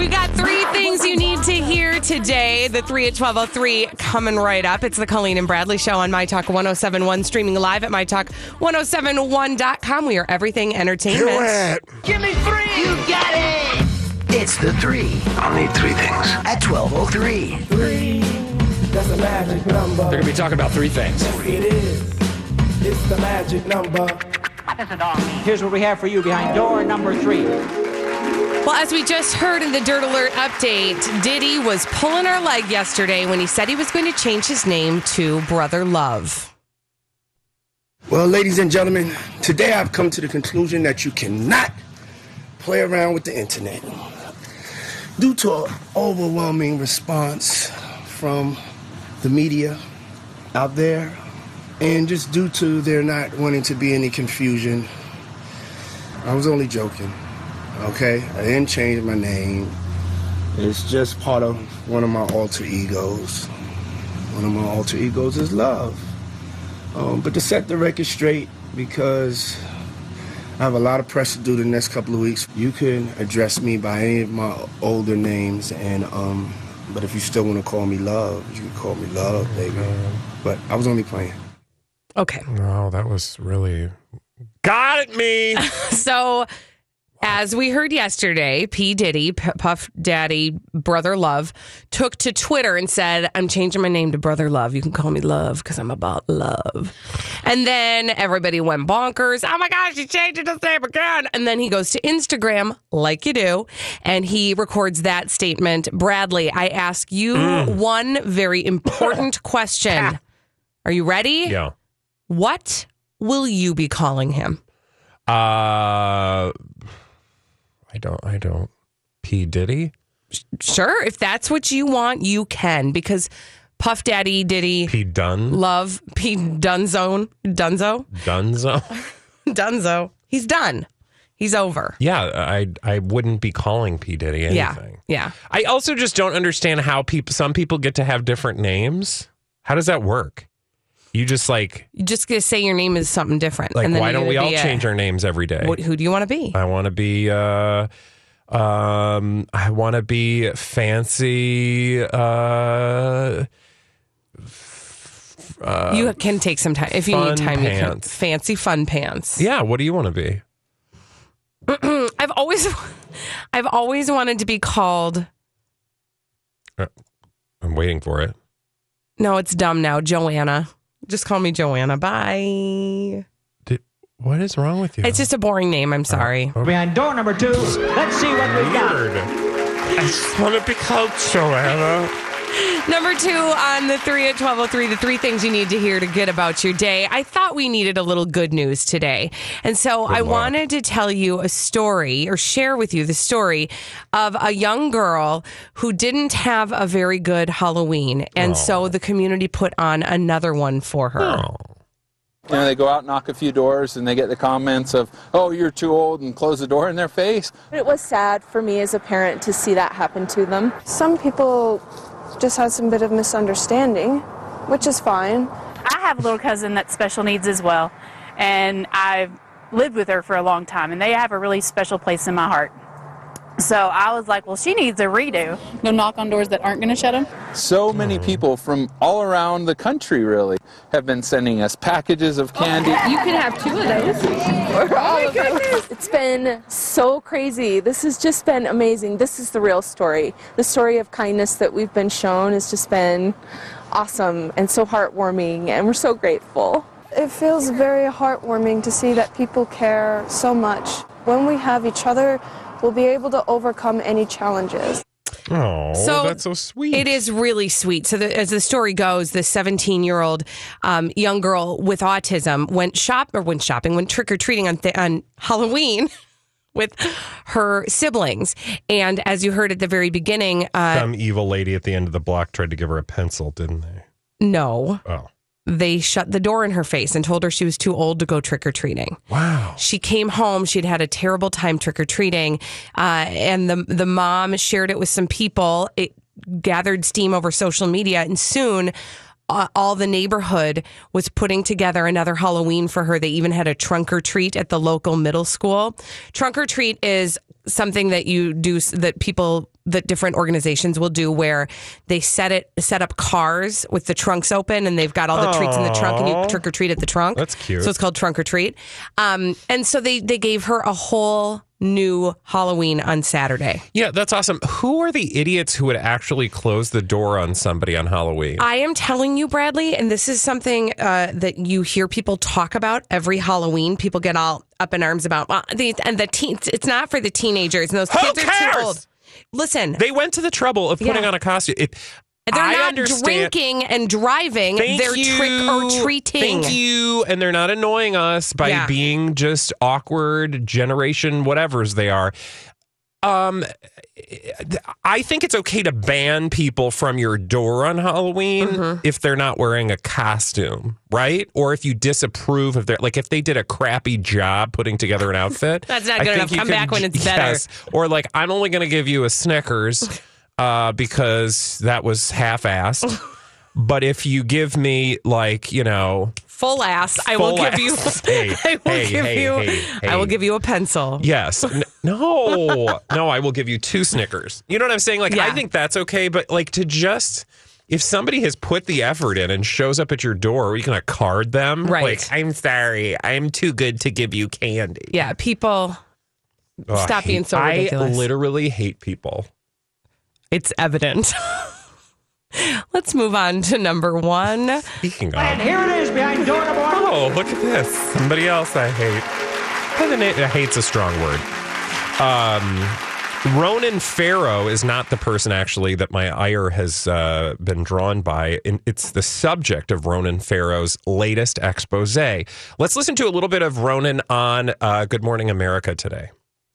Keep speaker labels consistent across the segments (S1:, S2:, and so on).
S1: We got three things you need to hear today. The three at 1203 coming right up. It's the Colleen and Bradley Show on My Talk 1071, streaming live at MyTalk1071.com. We are everything entertainment. Do it.
S2: Give me three. You got it. It's the three
S3: I'll need three things.
S2: at 1203.
S4: Three, that's a magic number.
S5: They're gonna be talking about three things.
S4: It is. It's the magic number.
S6: Here's what we have for you behind door number three.
S1: Well, as we just heard in the Dirt Alert update, Diddy was pulling our leg yesterday when he said he was going to change his name to Brother Love.
S4: Well, ladies and gentlemen, today I've come to the conclusion that you cannot play around with the internet. Due to an overwhelming response from the media out there, and just due to there not wanting to be any confusion, I was only joking. Okay? I didn't change my name. It's just part of one of my alter egos. One of my alter egos is love. Um, but to set the record straight, because I have a lot of press to do the next couple of weeks, you can address me by any of my older names, and um, but if you still want to call me Love, you can call me Love, baby. But I was only playing.
S1: Okay.
S7: No, that was really got it me.
S1: So, as we heard yesterday, P. Diddy, P- Puff Daddy, Brother Love, took to Twitter and said, I'm changing my name to Brother Love. You can call me Love because I'm about love. And then everybody went bonkers. Oh my gosh, he changed his name again. And then he goes to Instagram, like you do, and he records that statement. Bradley, I ask you one very important question. Are you ready?
S7: yeah.
S1: What will you be calling him?
S7: Uh, I don't. I don't. P Diddy.
S1: Sure, if that's what you want, you can because Puff Daddy, Diddy,
S7: P Dun.
S1: Love, P Dunzone, Dunzo,
S7: Dunzo.
S1: Dunzo. He's done. He's over.
S7: Yeah, I I wouldn't be calling P Diddy
S1: Yeah,
S7: anything.
S1: yeah.
S7: I also just don't understand how people. Some people get to have different names. How does that work? You just like
S1: You just gonna say your name is something different.
S7: like why don't we all change our names every day?
S1: What, who do you want to be?
S7: I want to be. uh um, I want to be fancy. Uh,
S1: you can take some time if you need time. You can fancy fun pants.
S7: yeah. What do you want to be?
S1: I've always, I've always wanted to be called.
S7: I'm waiting for it.
S1: No, it's dumb now. Joanna. Just call me Joanna. Bye.
S7: Did, what is wrong with you?
S1: It's just a boring name. I'm uh, sorry.
S6: Behind door number two, let's see what we've got.
S7: weird. I just want to be called Joanna.
S1: Number two on the three at 1203, the three things you need to hear to get about your day. I thought we needed a little good news today. And so I
S7: luck.
S1: wanted to tell you a story or share with you the story of a young girl who didn't have a very good Halloween. And so oh. the community put on another one for her.
S7: Oh.
S8: You know, they go out, knock a few doors, and they get the comments of, oh, you're too old, and close the door in their face.
S9: It was sad for me as a parent to see that happen to them. Some people just had some bit of misunderstanding, which is fine.
S10: I have a little cousin that's special needs as well, and I've lived with her for a long time, and they have a really special place in my heart. So I was like, well, she needs a redo. No knock on doors that aren't going to shut them.
S8: So many people from all around the country, really, have been sending us packages of candy.
S10: You could have two of those.
S9: Oh my goodness! It's been so crazy. This has just been amazing. This is the real story. The story of kindness that we've been shown has just been awesome and so heartwarming, and we're so grateful. It feels very heartwarming to see that people care so much. When we have each other, we'll be able to overcome any challenges.
S7: Oh,
S1: So
S7: that's so sweet.
S1: It is really sweet. So, the, as the story goes, this 17 year old um, young girl with autism went shop or went shopping, went trick or treating on th- on Halloween. with her siblings. And as you heard at the very beginning, uh,
S7: Some evil lady at the end of the block tried to give her a pencil, didn't they?
S1: no,
S7: Oh.
S1: They shut the door in her face and told her she was too old to go trick or treating.
S7: Wow.
S1: She came home. She'd had a terrible time trick or treating, uh, and the the mom shared it with some people. It gathered steam over social media, and soon. Uh, all the neighborhood was putting together another Halloween for her. They even had a trunk or treat at the local middle school. Trunk or treat is something that you do that people that different organizations will do where they set it set up cars with the trunks open and they've got all the treats in the trunk and you trick or treat at the trunk.
S7: That's cute.
S1: So it's called trunk or treat. Um, and so they they gave her a whole new Halloween on Saturday.
S7: Yeah, that's awesome. Who are the idiots who would actually close the door on somebody on Halloween?
S1: I am telling you, Bradley, and this is something uh, that you hear people talk about every Halloween. People get all up in arms about well, the, and the teens. It's not for the teenagers, and those
S7: Who
S1: kids are too old. Listen,
S7: they went to the trouble of putting
S1: Yeah.
S7: on a costume. It,
S1: they're
S7: I
S1: not
S7: understand-
S1: drinking and driving.
S7: Thank
S1: they're
S7: you.
S1: trick or treating.
S7: Thank you. And they're not annoying us by
S1: Yeah.
S7: being just awkward generation whatevers they are. Um I think it's okay to ban people from your door on Halloween
S1: Mm-hmm.
S7: if they're not wearing a costume, right? Or if you disapprove of their like if they did a crappy job putting together an outfit.
S1: That's not
S7: I
S1: good enough. Come
S7: can-
S1: back when it's better.
S7: Or like I'm only going to give you a Snickers uh, because that was half-assed. But if you give me like, you know,
S1: Full ass. I will
S7: Full
S1: give you.
S7: Hey,
S1: I will
S7: hey,
S1: give
S7: hey,
S1: you. I will give you a pencil.
S7: yes, no, no, I will give you two Snickers. You know what I'm saying? Like, I think that's okay, but like to just if somebody has put the effort in and shows up at your door, are you going to card them?
S1: Right.
S7: Like, I'm sorry, I'm too good to give you candy.
S1: Yeah, people.
S7: Oh, I
S1: Stop being
S7: hate-
S1: so ridiculous.
S7: I literally hate people.
S1: It's evident. Let's move on to number one.
S7: Speaking
S6: And
S7: of,
S6: here it is behind door number one.
S7: oh, look at this. Somebody else I hate. Well, hate's a strong word. Um, Ronan Farrow is not the person actually that my ire has uh, been drawn by. It's the subject of Ronan Farrow's latest expose. Let's listen to a little bit of Ronan on uh, Good Morning America today.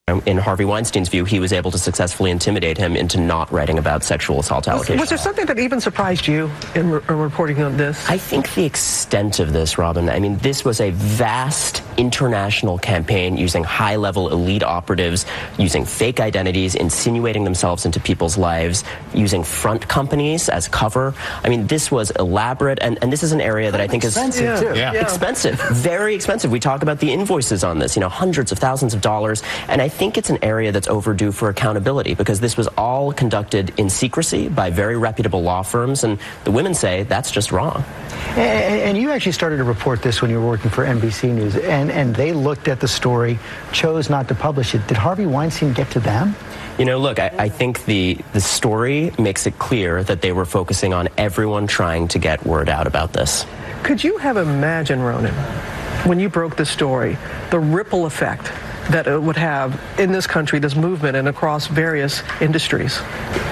S5: Um, in Harvey Weinstein's view, he was able to successfully intimidate him into not writing about sexual assault allegations.
S11: was there something that even surprised you in, re- in reporting on this?
S5: I think the extent of this, Robin, I mean, this was a vast international campaign using high level elite operatives, using fake identities, insinuating themselves into people's lives, using front companies as cover. I mean, this was elaborate, and, and this is an area that I think is
S12: expensive,
S5: is
S12: too. Yeah. Yeah.
S5: expensive, very expensive. We talk about the invoices on this, you know, hundreds of thousands of dollars, and I think it's an area that's overdue for accountability because this was all conducted in secrecy by very reputable law firms, and the women say that's just wrong.
S12: And, and you actually started to report this when you were working for NBC News, and, and they looked at the story, chose not to publish it. Did Harvey Weinstein get to them?
S5: You know, look, I, I think the, the story makes it clear that they were focusing on everyone trying to get word out about this.
S11: Could you have imagined, Ronan, when you broke the story, the ripple effect that it would have in this country, this movement, and across various industries?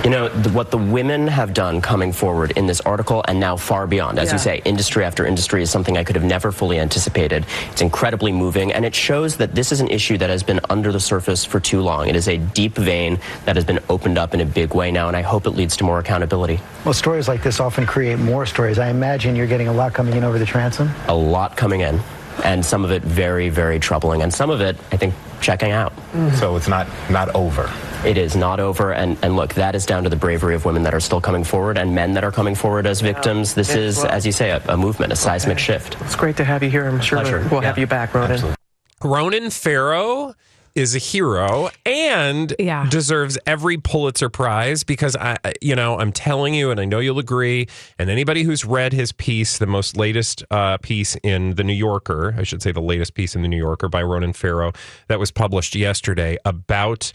S5: You know, the, what the women have done coming forward in this article and now far beyond, as
S11: Yeah.
S5: you say, industry after industry is something I could have never fully anticipated. It's incredibly moving, and it shows that this is an issue that has been under the surface for too long. It is a deep vein that has been opened up in a big way now, and I hope it leads to more accountability.
S12: Well, stories like this often create more stories. I imagine you're getting a lot coming in over the transom.
S5: A lot coming in, and some of it very, very troubling, and some of it, I think, checking out. Mm-hmm.
S13: So it's not not over.
S5: It is not over, and, and look, that is down to the bravery of women that are still coming forward and men that are coming forward as victims. This
S11: Yeah,
S5: is,
S11: well-
S5: as you say, a, a movement, a seismic shift.
S11: It's great to have you here. I'm sure
S5: Pleasure.
S11: we'll have you back, Ronan.
S7: Ronan Farrow is a hero and
S1: Yeah.
S7: deserves every Pulitzer Prize because I, you know, I'm telling you, and I know you'll agree. And anybody who's read his piece, the most latest uh, piece in the New Yorker, I should say, the latest piece in the New Yorker by Ronan Farrow that was published yesterday about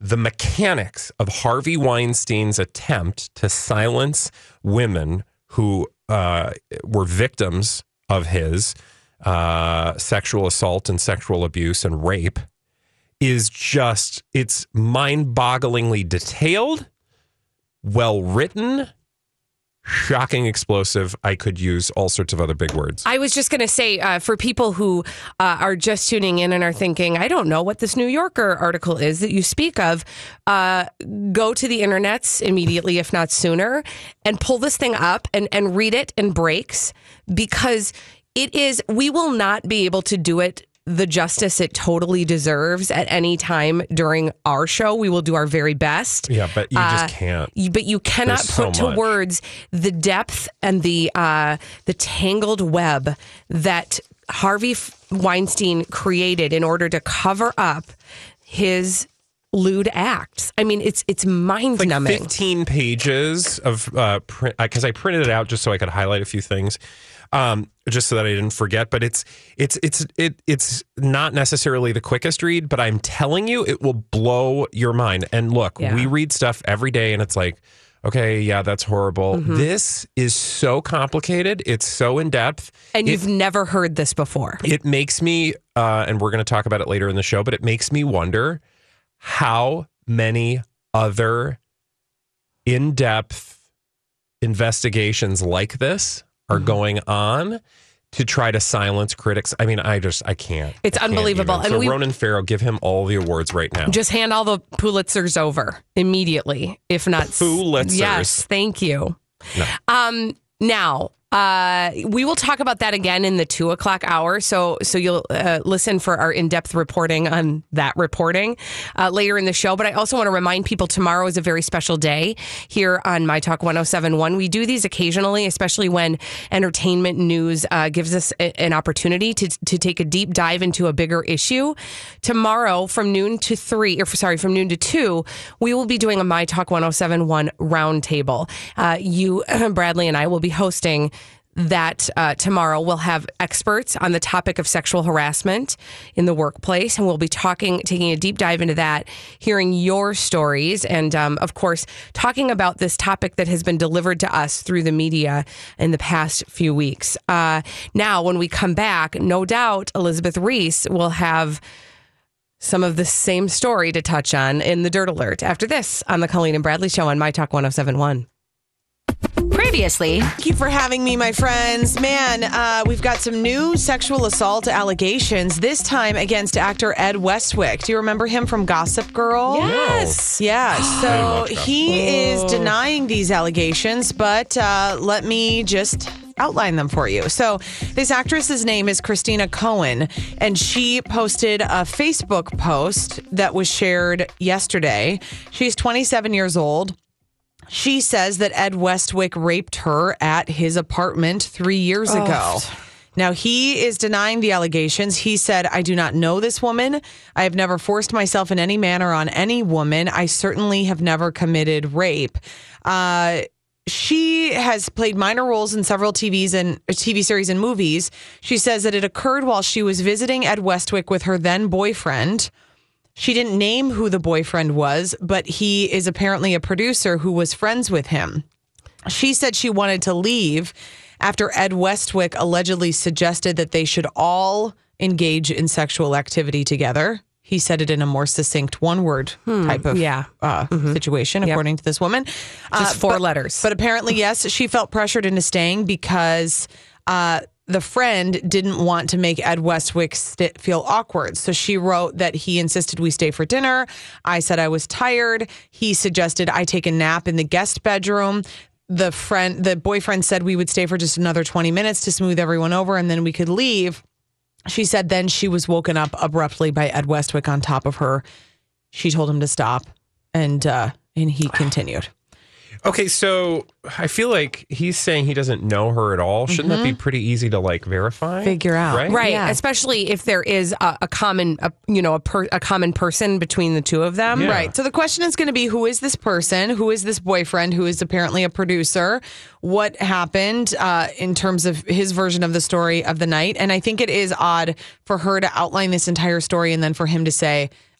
S7: the mechanics of Harvey Weinstein's attempt to silence women who uh, were victims of his uh, sexual assault and sexual abuse and rape is just, it's mind bogglingly detailed, well written, shocking, explosive. I could use all sorts of other big words.
S1: I was just going to say uh, for people who uh, are just tuning in and are thinking, I don't know what this New Yorker article is that you speak of, uh, go to the internets immediately, if not sooner, and pull this thing up and, and read it in breaks because it is, we will not be able to do it the justice it totally deserves at any time during our show. We will do our very best.
S7: Yeah, but you
S1: Uh,
S7: just can't.
S1: you- but you cannot
S7: There's so
S1: put to
S7: much.
S1: words the depth and the uh, the tangled web that Harvey F- Weinstein created in order to cover up his lewd acts. I mean, it's it's mind
S7: like
S1: numbing.
S7: 15 pages of uh print because I printed it out just so I could highlight a few things. Um, just so that I didn't forget, but it's it's it's it it's not necessarily the quickest read, but I'm telling you, it will blow your mind. And look,
S1: Yeah.
S7: we read stuff every day, and it's like, okay, yeah, that's horrible.
S1: Mhm.
S7: This is so complicated. It's so in depth,
S1: and
S7: It-
S1: you've never heard this before.
S7: it makes me uh, and we're going to talk about it later in the show but it makes me wonder how many other in-depth investigations like this are going on to try to silence critics i mean i just i can't
S1: It's
S7: I can't
S1: unbelievable.
S7: even.
S1: And
S7: so
S1: we-
S7: ronan farrow give him all the awards right now
S1: Just hand all the Pulitzers over immediately, if not
S7: Pulitzers.
S1: Yes, thank you.
S7: No.
S1: Um, now, uh, we will talk about that again in the two o'clock hour. So, so you'll uh, listen for our in-depth reporting on that reporting uh, later in the show. But I also want to remind people tomorrow is a very special day here on My Talk 1071. We do these occasionally, especially when entertainment news uh, gives us a- an opportunity to to take a deep dive into a bigger issue. Tomorrow, from noon to three, or sorry, from noon to two, we will be doing a My Talk 1071 roundtable. Uh, you, Bradley, and I will be hosting that uh, tomorrow we'll have experts on the topic of sexual harassment in the workplace, and we'll be talking, taking a deep dive into that, hearing your stories, and um, of course, talking about this topic that has been delivered to us through the media in the past few weeks. Uh, now, when we come back, no doubt Elizabeth Reese will have some of the same story to touch on in the Dirt Alert after this on the Colleen and Bradley Show on My Talk 1071.
S14: Previously, thank you for having me, my friends. Man, uh, we've got some new sexual assault allegations. This time against actor Ed Westwick. Do you remember him from Gossip Girl?
S1: Yes.
S14: Yeah. So
S1: love Gossip
S14: he is denying these allegations, but uh, let me just outline them for you. So, this actress's name is Kristina Cohen, and she posted a Facebook post that was shared yesterday. She's 27 years old. She says that Ed Westwick raped her at his apartment three years
S1: Oh.
S14: ago. Now, he is denying the allegations. He said, I do not know this woman. I have never forced myself in any manner on any woman. I certainly have never committed rape. Uh, she has played minor roles in several TVs and uh, TV series and movies. She says that it occurred while she was visiting Ed Westwick with her then boyfriend. She didn't name who the boyfriend was, but he is apparently a producer who was friends with him. She said she wanted to leave after Ed Westwick allegedly suggested that they should all engage in sexual activity together. He said it in a more succinct one word type of
S1: yeah.
S14: uh, situation, according to this woman.
S1: Just
S14: Uh,
S1: four
S14: but-
S1: letters.
S14: But apparently, yes, she felt pressured into staying because uh, the friend didn't want to make Ed Westwick st- feel awkward. So she wrote that he insisted we stay for dinner. I said I was tired. He suggested I take a nap in the guest bedroom. The friend, the boyfriend said we would stay for just another 20 minutes to smooth everyone over and then we could leave. She said then she was woken up abruptly by Ed Westwick on top of her. She told him to stop and uh, and he continued.
S7: Okay, so I feel like he's saying he doesn't know her at all. Shouldn't that be pretty easy to like verify?
S14: Mm-hmm. Figure out.
S7: right?
S1: Right,
S14: Yeah.
S1: especially if there is a, a common, a, you know, a, per, a common person between the two of them.
S7: Yeah.
S14: Right. So the question is going to be who is this person? Who is this boyfriend who is apparently a producer? What happened uh, in terms of his version of the story of the night? And I think it is odd for her to outline this entire story and then for him to say,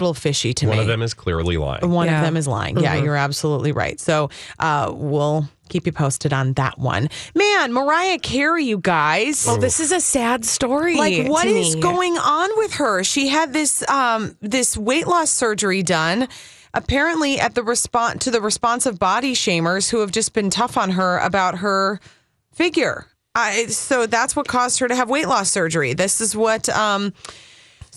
S14: Little fishy to
S7: One
S14: me.
S7: of them is clearly lying.
S14: One
S1: Yeah.
S14: of them is lying. Yeah,
S1: Mhm.
S14: you're absolutely right. So uh, we'll keep you posted on that one. Man, Mariah Carey, you guys.
S1: Well, this is a sad story.
S14: like what
S1: to
S14: is
S1: me.
S14: going on with her? She had this um this weight loss surgery done. Apparently at the response to the responsive body shamers who have just been tough on her about her figure. I, so that's what caused her to have weight loss surgery. This is what um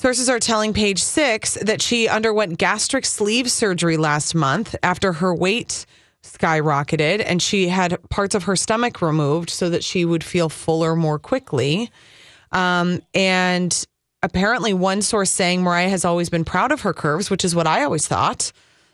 S14: Sources are telling Page Six that she underwent gastric sleeve surgery last month after her weight skyrocketed and she had parts of her stomach removed so that she would feel fuller more quickly. Um, and apparently, one source saying Mariah has always been proud of her curves, which is what I always thought.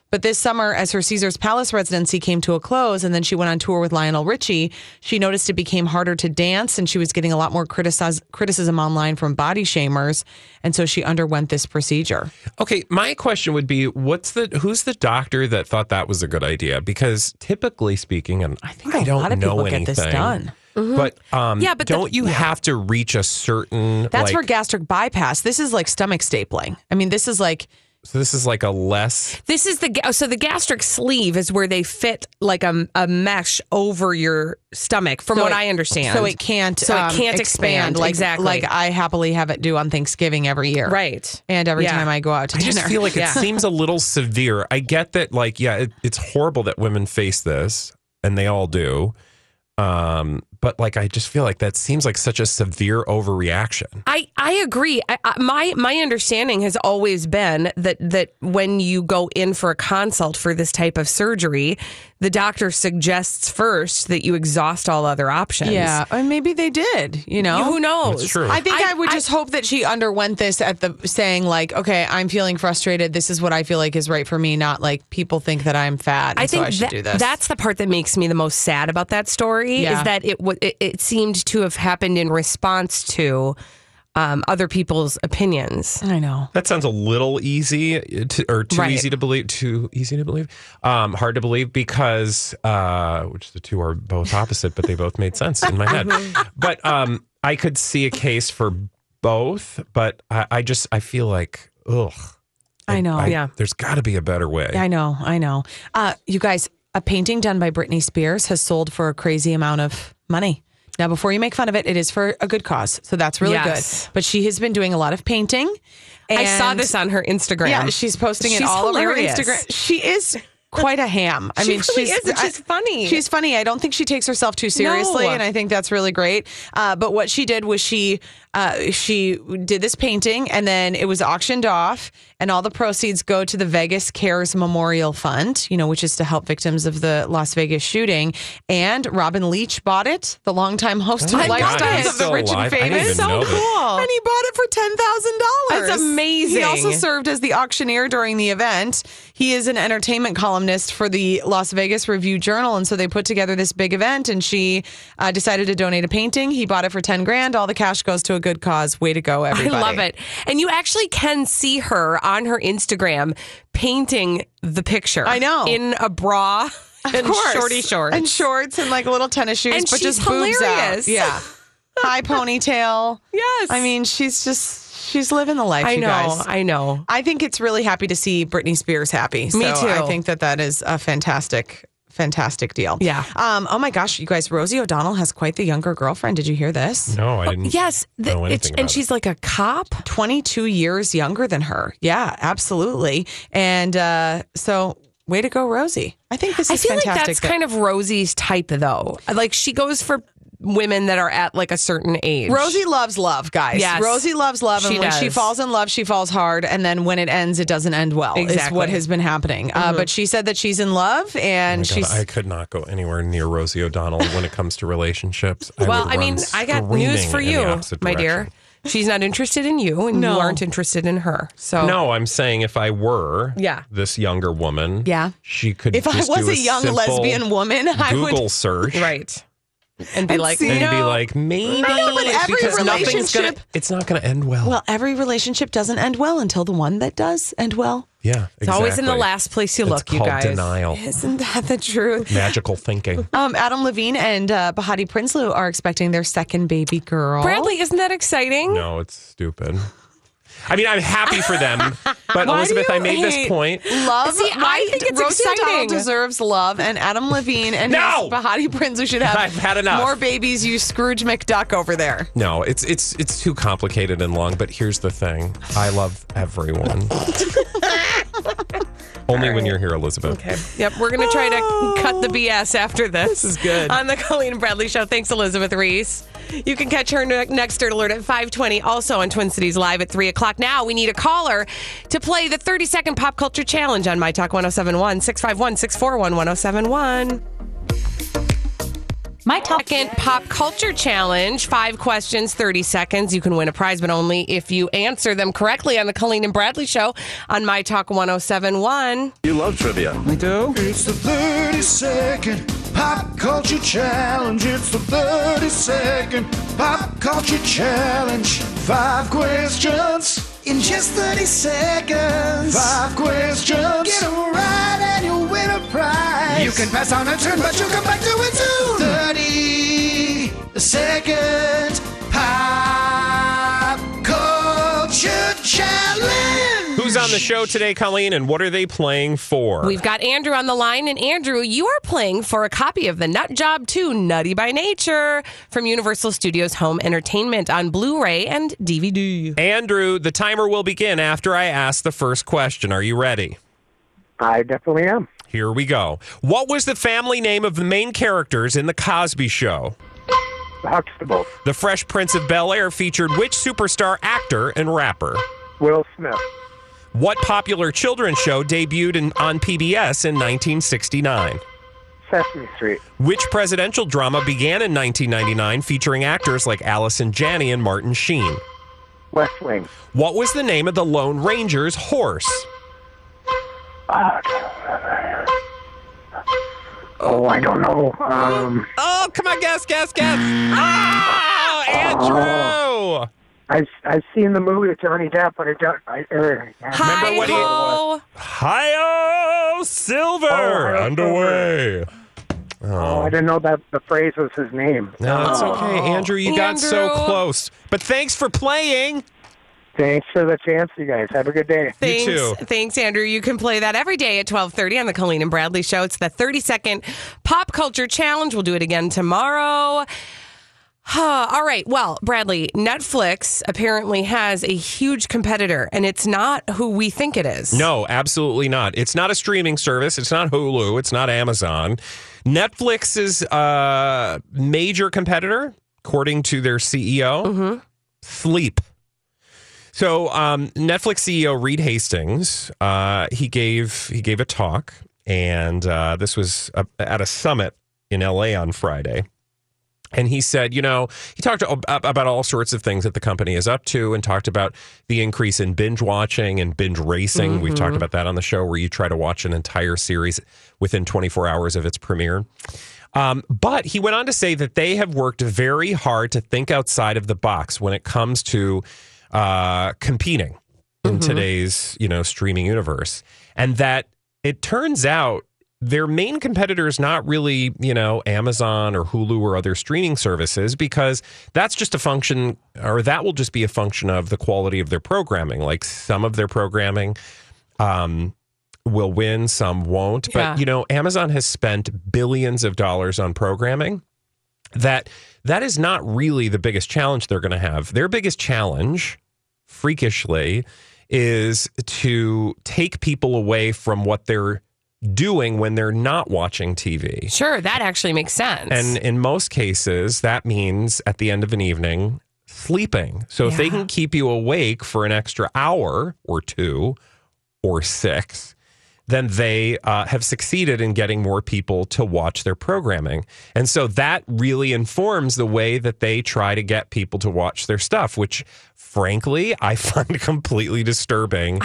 S14: But this summer, as her Caesar's Palace residency came to a close and then she went on tour with Lionel Richie, she noticed it became harder to dance and she was getting a lot more criticiz- criticism online from body shamers. And so she underwent this procedure.
S7: Okay, my question would be what's the who's the doctor that thought that was a good idea? Because typically speaking, and I think I
S14: a
S7: don't
S14: lot of
S7: know
S14: people
S7: anything.
S14: get this done.
S7: But um,
S14: Yeah, but
S7: don't you
S14: yeah.
S7: have to reach a certain
S14: That's
S7: like,
S14: for gastric bypass. This is like stomach stapling. I mean, this is like
S7: so this is like a less
S1: This is the so the gastric sleeve is where they fit like a, a mesh over your stomach, from
S14: So
S1: what
S14: it-
S1: I understand.
S14: So it can't.
S1: So
S14: um,
S1: it can't expand,
S14: like
S1: exactly.
S14: Like I happily have it do on Thanksgiving every year,
S1: right?
S14: And every
S1: Yeah.
S14: time I go out to
S7: I
S14: dinner,
S7: just feel like it seems a little severe. I get that, like, yeah, it, it's horrible that women face this, and they all do. Um, but like, I just feel like that seems like such a severe overreaction.
S1: I, I agree. I, I, my my understanding has always been that that when you go in for a consult for this type of surgery, the doctor suggests first that you exhaust all other options.
S14: Yeah, and maybe they did. You know,
S1: Who knows?
S7: That's true.
S14: I think I,
S1: I-
S14: would
S1: I-
S14: just hope that she underwent this at the saying like, okay, I'm feeling frustrated. This is what I feel like is right for me. Not like people think that I'm fat. And
S1: I
S14: so
S1: think
S14: I should
S1: that-
S14: do this.
S1: that's the part that makes me the most sad about that story
S14: Yeah.
S1: is that it, wa- it it seemed to have happened in response to um, other people's opinions.
S14: I know.
S7: That sounds a little easy to, or too
S1: Right.
S7: easy to believe. Too easy to believe. Um, hard to believe because uh, which the two are both opposite, but they both made sense in my head. but um, I could see a case for both, but I, I just I feel like ugh.
S14: I know. yeah.
S7: There's got to be a better way.
S14: I know, I know. Uh, you guys, a painting done by Britney Spears has sold for a crazy amount of money. Now, before you make fun of it, it is for a good cause, so that's really
S1: Yes.
S14: good. But she has been doing a lot of painting.
S1: I saw this on her Instagram.
S14: Yeah, she's posting it
S1: She's
S14: all
S1: hilarious.
S14: over her Instagram. She is quite a ham. I
S1: She
S14: mean,
S1: really
S14: she's
S1: is, she's
S14: I-
S1: funny.
S14: She's funny. I don't think she takes herself too seriously,
S1: No.
S14: and I think that's really great. Uh, but what she did was she uh, she did this painting, and then it was auctioned off, and all the proceeds go to the Vegas Cares Memorial Fund, you know, which is to help victims of the Las Vegas shooting. And Robin Leach bought it, the longtime host
S7: Oh
S14: of
S7: my God,
S14: Lifestyles
S7: he's
S14: of the Rich and
S7: alive? I didn't
S14: Famous.
S7: even know this.
S14: And he bought it for ten thousand dollars.
S1: That's amazing.
S14: He also served as the auctioneer during the event. He is an entertainment columnist for the Las Vegas Review Journal, and so they put together this big event. And she uh, decided to donate a painting. He bought it for ten grand. All the cash goes to a good cause. Way to go, everybody!
S1: I love it. And you actually can see her on her Instagram painting the picture.
S14: I know.
S1: In a bra
S14: Of
S1: and
S14: course.
S1: shorty shorts.
S14: and shorts and like little tennis shoes,
S1: And
S14: but
S1: she's
S14: just boobs out.
S1: hilarious.
S14: Yeah, high ponytail.
S1: Yes.
S14: I mean, she's just she's living the life.
S1: I
S14: you
S1: know.
S14: guys.
S1: I know.
S14: I think it's really happy to see Britney Spears happy.
S1: Me
S14: So
S1: too.
S14: I think that that is a fantastic, fantastic deal.
S1: Yeah.
S14: Um. Oh my gosh, you guys, Rosie O'Donnell has quite the younger girlfriend. Did you hear this?
S7: No, I didn't.
S1: Yes. the-
S7: know
S1: it's,
S7: anything
S1: and
S7: about
S1: she's like a cop.
S14: 22 years younger than her. Yeah, absolutely. And uh, so, way to go, Rosie. I think this
S1: I
S14: is
S1: feel like
S14: fantastic.
S1: that's
S14: that-
S1: kind of Rosie's type, though. Like she goes for women that are at like a certain age.
S14: Rosie loves love, guys.
S1: Yes.
S14: Rosie loves love, and
S1: She
S14: when she falls in love, she falls hard, and then when it ends, it doesn't end well. Is
S1: Exactly.
S14: what has been happening. Uh,
S1: Mhm.
S14: but she said that she's in love,
S7: Oh
S14: and
S7: God,
S14: she's
S7: I could not go anywhere near Rosie O'Donnell when it comes to relationships. I
S1: well, I mean, I got news for you, my dear. She's not interested in you, and
S14: No.
S1: you aren't interested in her. So
S7: No, I'm saying if I were
S1: Yeah.
S7: this younger woman,
S14: Yeah.
S7: she could.
S14: Be if I was
S7: do
S14: a young lesbian woman, I
S7: Google
S14: would.
S7: search,
S1: right, and be
S14: And
S1: like,
S14: see-
S7: and be like, maybe
S14: I but every
S7: because nothing's gonna.
S14: relationship-
S7: It's not going to end well.
S14: Well, every relationship doesn't end well until the one that does end well.
S7: yeah,
S1: It's always in the
S7: exactly.
S1: last place you
S7: It's
S1: look, you
S7: called
S1: guys.
S7: denial,
S14: Isn't that the truth?
S7: magical thinking.
S14: Um, Adam Levine and uh, Behati Prinsloo are expecting their second baby girl.
S1: Bradley, isn't that exciting?
S7: No, it's stupid. I mean, I'm happy for them, but
S14: Why
S7: Elizabeth, I made this point.
S14: Love.
S1: See, I think it's
S14: Rosie O'Donnell
S1: exciting.
S14: deserves love, and Adam Levine and
S7: No!
S14: his Behati Prinsloo should have
S7: I've had enough.
S14: more babies. You Scrooge McDuck over there.
S7: No, it's it's it's too complicated and long. But here's the thing: I love everyone. Only when you're here, Elizabeth.
S1: Okay. Yep, we're going to try to cut the BS after this. This
S14: is good.
S1: On the Colleen and Bradley Show. Thanks, Elizabeth Reese. You can catch her ne- next Dirt Alert at 520, also on Twin Cities Live at 3 o'clock. Now we need a caller to play the 30 second pop culture challenge on My Talk 1071, 651 641 1071. My Talk Second Pop Culture Challenge. Five questions, 30 seconds. You can win a prize, but only if you answer them correctly on the Colleen and Bradley Show on My Talk 1071.
S3: You love trivia.
S6: We do?
S4: It's the 30 second pop culture challenge. It's the 30 second pop culture challenge. Five questions in just 30 seconds. Five questions. Get them right and you'll win a prize. You can pass on a turn, but you'll come back to it soon. 30 second
S7: Who's on the show today, Colleen, and what are they playing for?
S1: We've got Andrew on the line, and Andrew, you are playing for a copy of the Nut Job 2 Nutty by Nature from Universal Studios Home Entertainment on Blu ray and DVD.
S7: Andrew, the timer will begin after I ask the first question. Are you ready?
S15: I definitely am.
S7: Here we go. What was the family name of the main characters in The Cosby Show?
S15: The
S7: The Fresh Prince of Bel Air featured which superstar actor and rapper?
S15: Will Smith.
S7: What popular children's show debuted in, on PBS in 1969?
S15: Sesame Street.
S7: Which presidential drama began in 1999 featuring actors like Allison Janney and Martin Sheen?
S15: West Wing.
S7: What was the name of the Lone Ranger's horse?
S15: Oh, I don't know. Um,
S7: Oh, come on, guess, guess, guess. Ah, Andrew!
S15: I've I've seen the movie with Johnny Depp, but I don't. I, er,
S7: Remember what he?
S1: Hi-ho.
S7: Hi-oh, Silver,
S15: Oh,
S7: underway.
S15: Oh, I didn't know that the phrase was his name.
S7: No, that's okay, Andrew. You got so close. But thanks for playing.
S15: Thanks for the chance, you guys. Have a good day.
S1: Thanks,
S7: too.
S1: thanks, Andrew. You can play that every day at twelve thirty on the Colleen and Bradley Show. It's the thirty second pop culture challenge. We'll do it again tomorrow. All right. Well, Bradley, Netflix apparently has a huge competitor, and it's not who we think it is.
S7: No, absolutely not. It's not a streaming service. It's not Hulu. It's not Amazon. Netflix's uh, major competitor, according to their CEO,
S1: Mm-hmm.
S7: Sleep. So um, Netflix CEO Reed Hastings, uh, he gave he gave a talk, and uh, this was a, at a summit in LA on Friday. And he said, you know, he talked about all sorts of things that the company is up to and talked about the increase in binge watching and binge racing. We've talked
S1: Mhm.
S7: about that on the show where you try to watch an entire series within 24 hours of its premiere. Um, but he went on to say that they have worked very hard to think outside of the box when it comes to uh, competing in
S1: Mhm.
S7: today's you know streaming universe, and that it turns out their main competitor is not really you know Amazon or Hulu or other streaming services because that's just a function or that will just be a function of the quality of their programming. Like some of their programming. Um, will win, some won't. But you know, Amazon has spent billions of dollars on programming. That that is not really the biggest challenge they're going to have. Their biggest challenge, freakishly, is to take people away from what they're doing when they're not watching TV.
S1: Sure, that actually makes sense.
S7: And in most cases, that means at the end of an evening, sleeping. So if they can keep you awake for an extra hour or two or six, then they uh, have succeeded in getting more people to watch their programming. And so that really informs the way that they try to get people to watch their stuff, which frankly, I find completely disturbing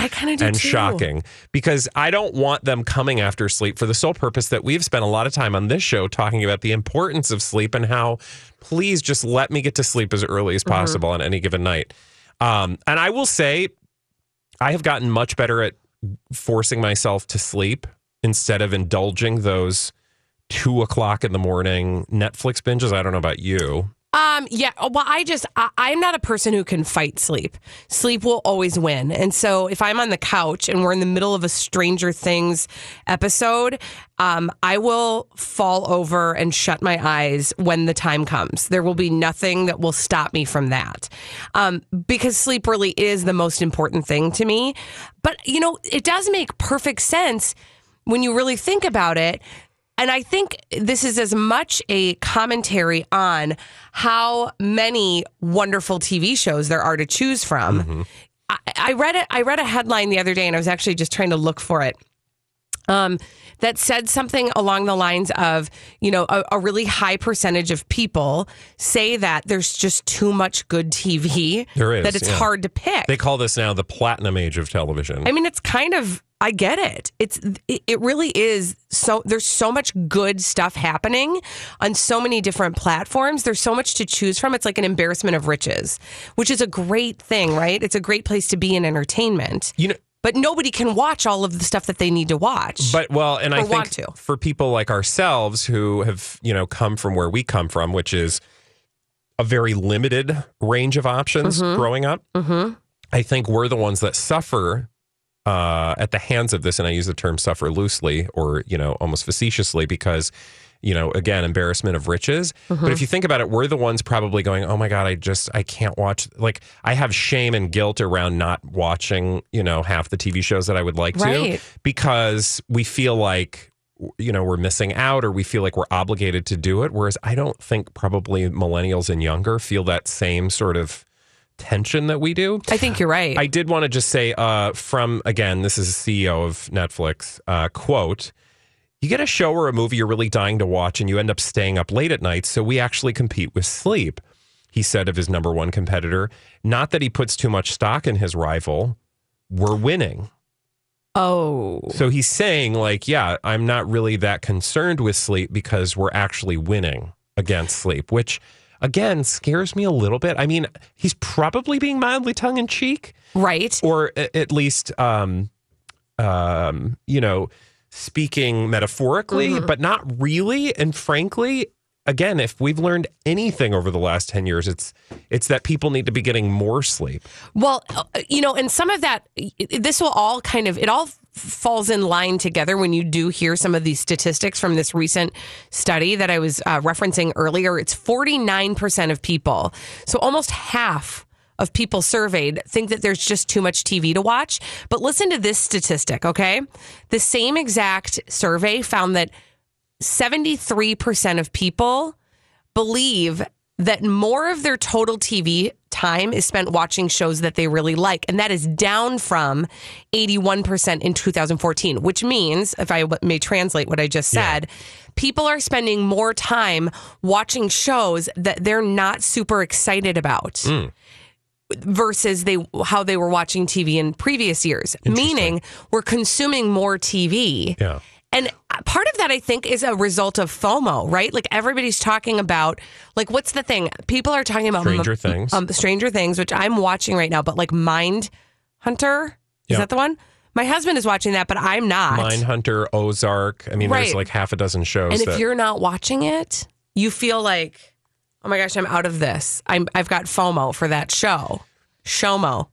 S7: and
S1: too.
S7: shocking because I don't want them coming after sleep for the sole purpose that we've spent a lot of time on this show talking about the importance of sleep and how please just let me get to sleep as early as
S1: Mm-hmm.
S7: possible on any given night. Um, and I will say, I have gotten much better at forcing myself to sleep instead of indulging those two o'clock in the morning Netflix binges. I don't know about you.
S1: Um, yeah. Well, I just, I, I'm not a person who can fight sleep. Sleep will always win. And so if I'm on the couch and we're in the middle of a Stranger Things episode, um, I will fall over and shut my eyes when the time comes. There will be nothing that will stop me from that. Um, because sleep really is the most important thing to me. But, you know, it does make perfect sense when you really think about it. And I think this is as much a commentary on how many wonderful TV shows there are to choose from. Mm-hmm. I, I read it. I read a headline the other day, and I was actually just trying to look for it. Um, that said something along the lines of, you know, a, a really high percentage of people say that there's just too much good TV.
S7: There is
S1: that it's
S7: yeah.
S1: hard to pick.
S7: They call this now the platinum age of television.
S1: I mean, it's kind of. I get it. It's it, it really is so. There's so much good stuff happening on so many different platforms. There's so much to choose from. It's like an embarrassment of riches, which is a great thing, right? It's a great place to be in entertainment.
S7: You know,
S1: but nobody can watch all of the stuff that they need to watch.
S7: But well, and I think
S1: to.
S7: for people like ourselves who have, you know, come from where we come from, which is a very limited range of options
S1: Mhm.
S7: growing up,
S1: mm-hmm.
S7: I think we're the ones that suffer uh, at the hands of this. And I use the term suffer loosely or, you know, almost facetiously because, you know, again, embarrassment of riches. But
S1: Mhm.
S7: if you think about it, we're the ones probably going, oh my God, I just, I can't watch. Like, I have shame and guilt around not watching, you know, half the TV shows that I would like to because we feel like, you know, we're missing out or we feel like we're obligated to do it. Whereas I don't think probably millennials and younger feel that same sort of tension that we do.
S1: I think you're right.
S7: I did want to just say uh, from again, this is a CEO of Netflix uh, quote. You get a show or a movie you're really dying to watch, and you end up staying up late at night. So we actually compete with sleep. He said of his number one competitor. Not that he puts too much stock in his rival. We're winning.
S1: oh,
S7: So he's saying, like, yeah, I'm not really that concerned with sleep because we're actually winning against sleep, which again scares me a little bit. I mean, he's probably being mildly tongue in cheek,
S1: right?
S7: Or at least, um, um, you know, speaking metaphorically,
S1: Mhm.
S7: but not really. And frankly, again, if we've learned anything over the last ten years, it's it's that people need to be getting more sleep.
S1: Well, uh, you know, and some of that, this will all kind of, it all falls in line together when you do hear some of these statistics from this recent study that I was uh, referencing earlier. It's 49% of people. So almost half of people surveyed think that there's just too much TV to watch. But listen to this statistic, okay? The same exact survey found that 73% of people believe that more of their total TV time is spent watching shows that they really like. And that is down from 81% in 2014, which means, if I may translate what I just said, people are spending more time watching shows that they're not super excited about
S7: Hmm.
S1: Versus they how they were watching TV in previous years. Meaning we're consuming more TV.
S7: Yeah.
S1: And part of that, I think, is a result of FOMO, right? Like everybody's talking about, like, what's the thing? People are talking about
S7: Stranger Things.
S1: um, Stranger Things, which I'm watching right now. But like Mind Hunter, is
S7: Yeah.
S1: that the one? My husband is watching that, but I'm not.
S7: Mind Hunter, Ozark. I mean, there's like half a dozen shows.
S1: and if
S7: that,
S1: you're not watching it, you feel like, oh my gosh, I'm out of this. I'm I've got FOMO for that show. Shomo.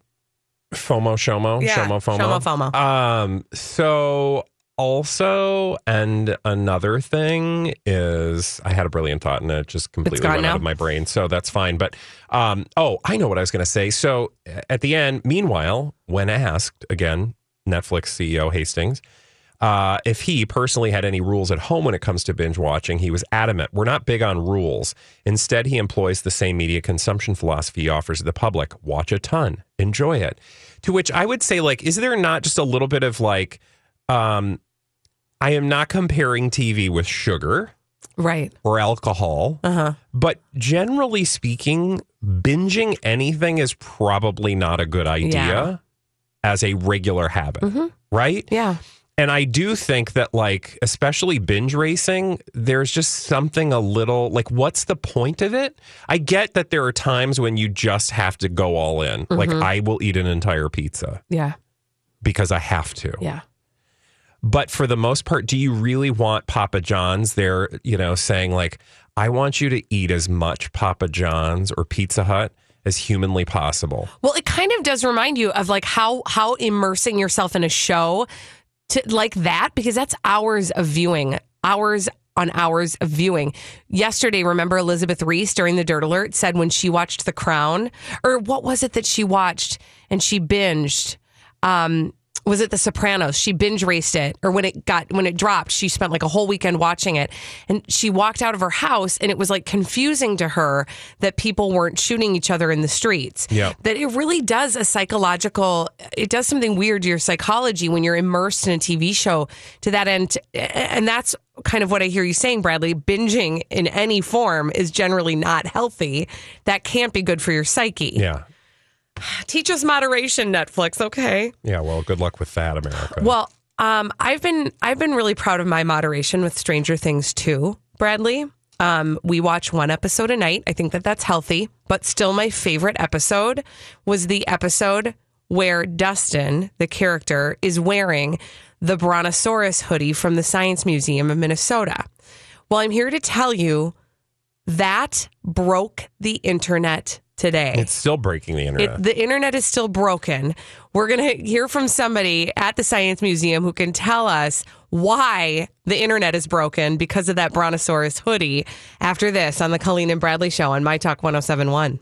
S7: FOMO, SHOMO,
S1: Yeah,
S7: SHOMO, FOMO.
S1: FOMO, FOMO.
S7: Um, so also, and another thing is, I had a brilliant thought and it just completely went
S1: now?
S7: out of my brain. So that's fine. But um, oh, I know what I was going to say. So at the end, meanwhile, when asked again, Netflix CEO Hastings, uh, if he personally had any rules at home when it comes to binge watching, he was adamant. We're not big on rules. Instead, he employs the same media consumption philosophy he offers the public watch a ton, enjoy it. To which I would say, like, is there not just a little bit of like, um, I am not comparing TV with sugar
S1: Right.
S7: or alcohol,
S1: uh-huh.
S7: but generally speaking, binging anything is probably not a good idea
S1: Yeah.
S7: as a regular habit, right?
S1: Yeah.
S7: And I do think that, like, especially binge racing, there's just something a little like, what's the point of it? I get that there are times when you just have to go all in. Like,
S1: Mhm.
S7: I will eat an entire pizza
S1: Yeah.
S7: because I have to.
S1: Yeah.
S7: But for the most part, do you really want Papa John's there, you know, saying, like, I want you to eat as much Papa John's or Pizza Hut as humanly possible?
S1: Well, it kind of does remind you of like how how immersing yourself in a show to like that because that's hours of viewing, hours on hours of viewing. Yesterday, remember Elizabeth Reese during the Dirt Alert said when she watched The Crown, or what was it that she watched and she binged? Um, was it The Sopranos? She binge raced it, or when it got when it dropped, she spent like a whole weekend watching it, and she walked out of her house, and it was like confusing to her that people weren't shooting each other in the streets
S7: Yeah.
S1: that it really does a psychological it does something weird to your psychology when you're immersed in a tv show to that end and that's kind of what i hear you saying bradley binging in any form is generally not healthy that can't be good for your psyche
S7: Yeah.
S1: teach us moderation netflix okay
S7: Yeah. Well, good luck with that, America.
S1: well um, i've been i've been really proud of my moderation with stranger things too bradley um, we watch one episode a night i think that that's healthy but still my favorite episode was the episode where dustin the character is wearing the brontosaurus hoodie from the science museum of minnesota well i'm here to tell you that broke the internet today
S7: it's still breaking the internet.
S1: it, the internet is still broken. We're going to hear from somebody at the Science Museum who can tell us why the internet is broken because of that Brontosaurus hoodie after this on the Colleen and Bradley Show on My Talk 1071.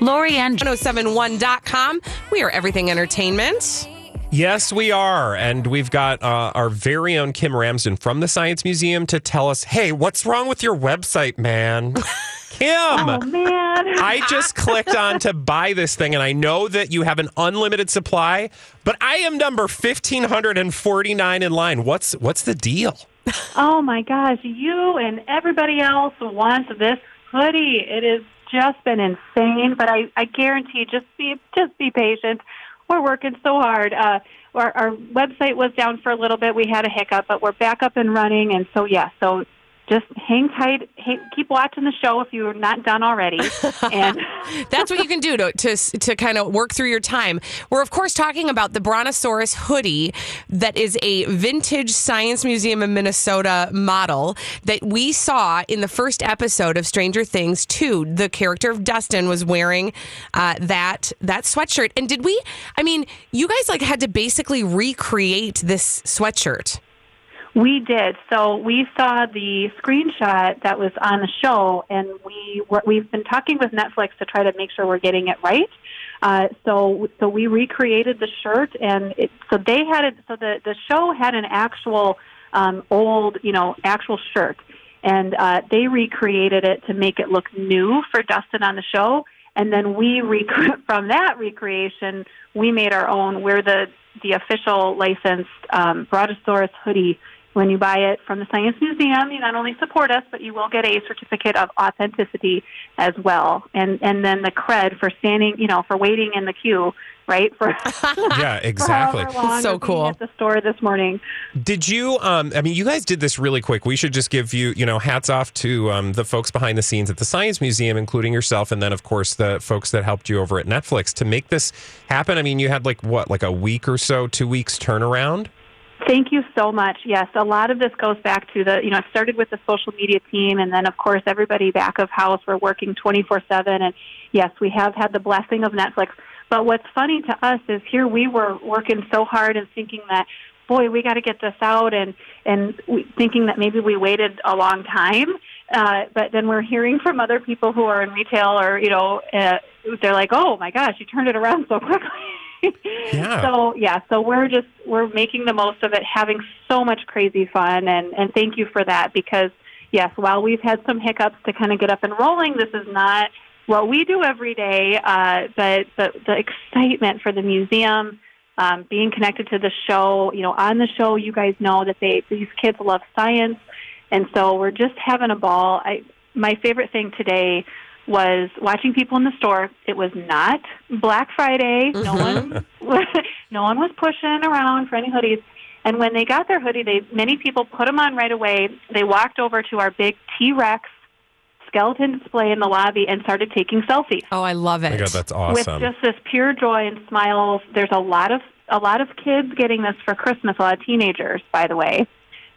S1: Lori and 1071.com. We are everything entertainment.
S7: Yes, we are. And we've got uh, our very own Kim Ramsden from the Science Museum to tell us hey, what's wrong with your website, man? Kim,
S16: Oh, man.
S7: I just clicked on to buy this thing, and I know that you have an unlimited supply, but I am number 1549 in line. What's what's the deal?
S16: Oh my gosh, you and everybody else wants this hoodie. It has just been insane, but I, I guarantee just be just be patient. We're working so hard. Uh, our, our website was down for a little bit. We had a hiccup, but we're back up and running. And so yeah, so just hang tight. Hang, keep watching the show if you're not done already. and
S1: That's what you can do to, to to kind of work through your time. We're of course talking about the Brontosaurus hoodie that is a vintage Science Museum of Minnesota model that we saw in the first episode of Stranger Things 2. The character of Dustin was wearing uh, that that sweatshirt. And did we I mean, you guys like had to basically recreate this sweatshirt.
S16: We did. So we saw the screenshot that was on the show, and we were, we've been talking with Netflix to try to make sure we're getting it right. Uh, so so we recreated the shirt, and it, so they had it. So the the show had an actual um, old, you know, actual shirt, and uh, they recreated it to make it look new for Dustin on the show. and then we rec- from that recreation we made our own. We're the the official licensed um, Brontosaurus hoodie. When you buy it from the Science Museum, you not only support us, but you will get a certificate of authenticity as well, and and then the cred for standing, you know, for waiting in the queue, right? For
S7: Yeah, exactly.
S16: for long
S7: So cool.
S16: at the store this morning.
S7: Did you? Um, I mean, you guys did this really quick. We should just give you, you know, hats off to um, the folks behind the scenes at the Science Museum, including yourself, and then of course the folks that helped you over at Netflix to make this happen. I mean, you had like what, like a week or so, two weeks turnaround.
S16: Thank you so much. Yes, a lot of this goes back to the, you know, it started with the social media team, and then, of course, everybody back of house. We're working 24 7. And yes, we have had the blessing of Netflix. But what's funny to us is here we were working so hard and thinking that, boy, we got to get this out, and, and thinking that maybe we waited a long time. Uh, but then we're hearing from other people who are in retail or, you know, uh, they're like, oh my gosh, you turned it around so quickly.
S7: Yeah.
S16: So yeah, so we're just we're making the most of it, having so much crazy fun, and and thank you for that because yes, while we've had some hiccups to kind of get up and rolling, this is not what we do every day. Uh, but but the excitement for the museum. Um, being connected to the show, you know, on the show, you guys know that they these kids love science, and so we're just having a ball. I my favorite thing today was watching people in the store. It was not Black Friday. No mm-hmm. one no one was pushing around for any hoodies. And when they got their hoodie, they many people put them on right away. They walked over to our big T Rex skeleton display in the lobby and started taking selfies.
S1: Oh, I love it.
S7: my God, that's awesome.
S16: With just this pure joy and smiles. There's a lot of a lot of kids getting this for Christmas. A lot of teenagers, by the way,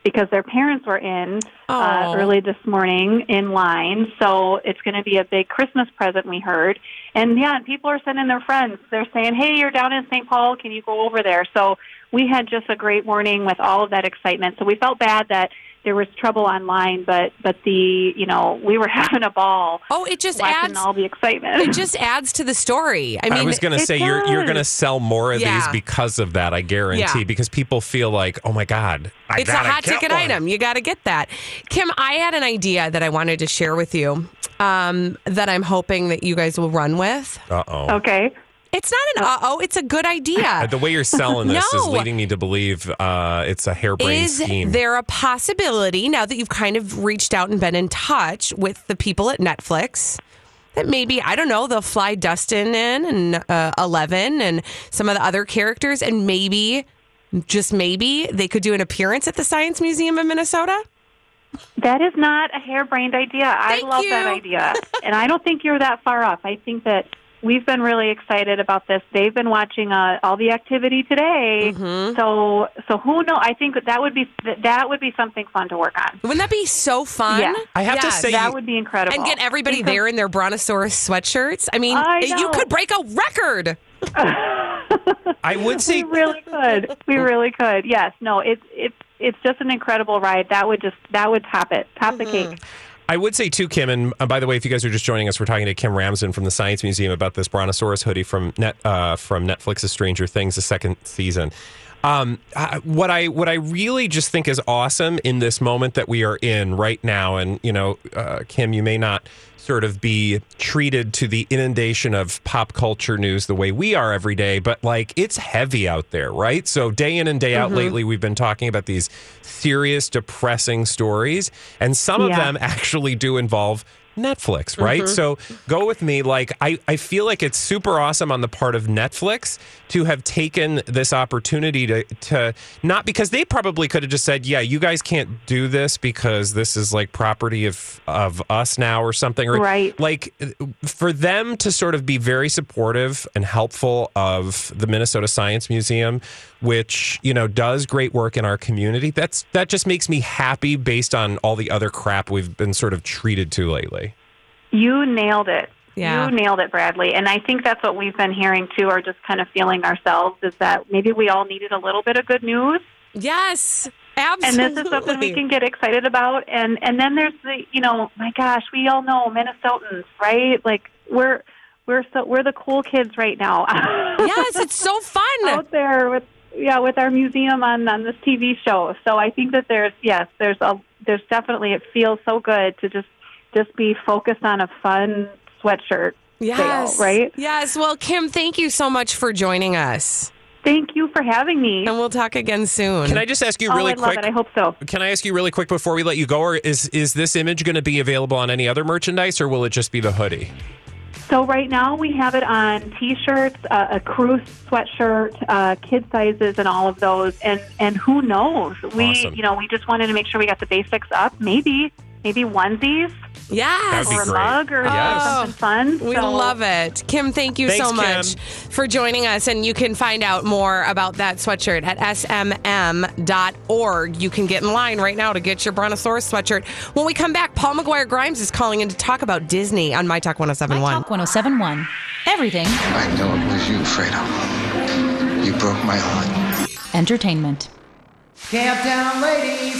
S16: because their parents were in uh, early this morning in line. So it's going to be a big Christmas present. We heard, and yeah, and people are sending their friends. They're saying, "Hey, you're down in St. Paul. Can you go over there?" So we had just a great morning with all of that excitement. So we felt bad that there was trouble online, but but the you know we were having a ball.
S1: Oh, it just adds
S16: all the excitement.
S1: It just adds to the story. I mean,
S7: I,
S1: mean,
S7: was going to
S1: it
S7: say you're you're going to sell more of
S1: Yeah.
S7: these because of that. I guarantee
S1: Yeah.
S7: because people feel like, oh my god, I
S1: it's a
S7: gotta
S1: hot ticket
S7: one."
S1: item. You got to get that. Kim, I had an idea that I wanted to share with you um, that I'm hoping that you guys will run with.
S7: Uh oh.
S16: Okay.
S1: It's not an uh oh, it's a good idea.
S7: The way you're selling this is leading me to believe uh, it's a harebrained
S1: Is
S7: scheme.
S1: Is there a possibility now that you've kind of reached out and been in touch with the people at Netflix? That maybe I don't know they'll fly Dustin in and uh, Eleven and some of the other characters, and maybe just maybe they could do an appearance at the Science Museum of Minnesota.
S16: That is not a harebrained idea. I love that idea. and I don't think you're that far off. I think that we've been really excited about this. They've been watching uh, all the activity today.
S1: Mm-hmm.
S16: So so who knows? I think that, that would be that would be something fun to work on.
S1: Wouldn't that be so fun?
S16: Yeah.
S7: I have to say
S16: that would be incredible.
S1: and get everybody
S16: Because-
S1: there in their Brontosaurus sweatshirts. I mean,
S16: I
S1: you could break a record.
S7: I would say
S16: we really could. We really could. Yes. No, it's it's it's just an incredible ride. That would just that would top it. Top the
S1: Mm-hmm.
S16: cake.
S7: I would say too, Kim. And uh, by the way, if you guys are just joining us, we're talking to Kim Ramsden from the Science Museum about this Brontosaurus hoodie from net uh, from Netflix's Stranger Things, the second season. Um, I, what I what I really just think is awesome in this moment that we are in right now, and you know, uh, Kim, you may not sort of be treated to the inundation of pop culture news the way we are every day, but like it's heavy out there, right? So day in and day out
S17: Mhm.
S7: lately, we've been talking about these serious, depressing stories, and some of them actually do involve Netflix, right?
S17: Mhm.
S7: So go with me. Like, I, I feel like it's super awesome on the part of Netflix to have taken this opportunity to, to not because they probably could have just said, yeah, you guys can't do this because this is like property of, of us now or something. Or,
S16: Right.
S7: Like, for them to sort of be very supportive and helpful of the Minnesota Science Museum, which, you know, does great work in our community, that's that just makes me happy based on all the other crap we've been sort of treated to lately.
S16: You nailed it.
S1: Yeah.
S16: You nailed it, Bradley. And I think that's what we've been hearing too, or just kind of feeling ourselves, is that maybe we all needed a little bit of good news.
S1: Yes, Absolutely.
S16: And this is something we can get excited about. And and then there's the, you know, my gosh, we all know Minnesotans, right? Like we're we're so we're the cool kids right now.
S1: yes, it's so fun
S16: out there with yeah with our museum on on this TV show. So I think that there's yes, there's a there's definitely it feels so good to just just be focused on a fun sweatshirt.
S1: Yes.
S16: sale, right?
S1: Yes. Well, Kim, thank you so much for joining us.
S16: Thank you for having me.
S1: And we'll talk again soon.
S7: Can I just ask you
S16: Oh,
S7: really
S16: I love
S7: quick?
S16: it. I hope so.
S7: Can I ask you really quick before we let you go, or is is this image going to be available on any other merchandise, or will it just be the hoodie?
S16: So right now we have it on T-shirts, uh, a crew sweatshirt, uh, kid sizes, and all of those. And and who knows? We
S7: Awesome.
S16: you know we just wanted to make sure we got the basics up. Maybe maybe onesies.
S1: Yes.
S7: That'd
S16: or a
S7: great.
S16: mug or
S7: Yes.
S16: something fun.
S1: We
S16: So-
S1: love it. Kim, thank you so much
S7: Kim.
S1: for joining us. And you can find out more about that sweatshirt at smm.org. You can get in line right now to get your Brontosaurus sweatshirt. When we come back, Paul McGuire Grimes is calling in to talk about Disney on My Talk 1071.
S17: Talk 1071. Everything
S3: I know it was you, Fredo. You broke my heart.
S17: entertainment.
S2: Countdown, ladies.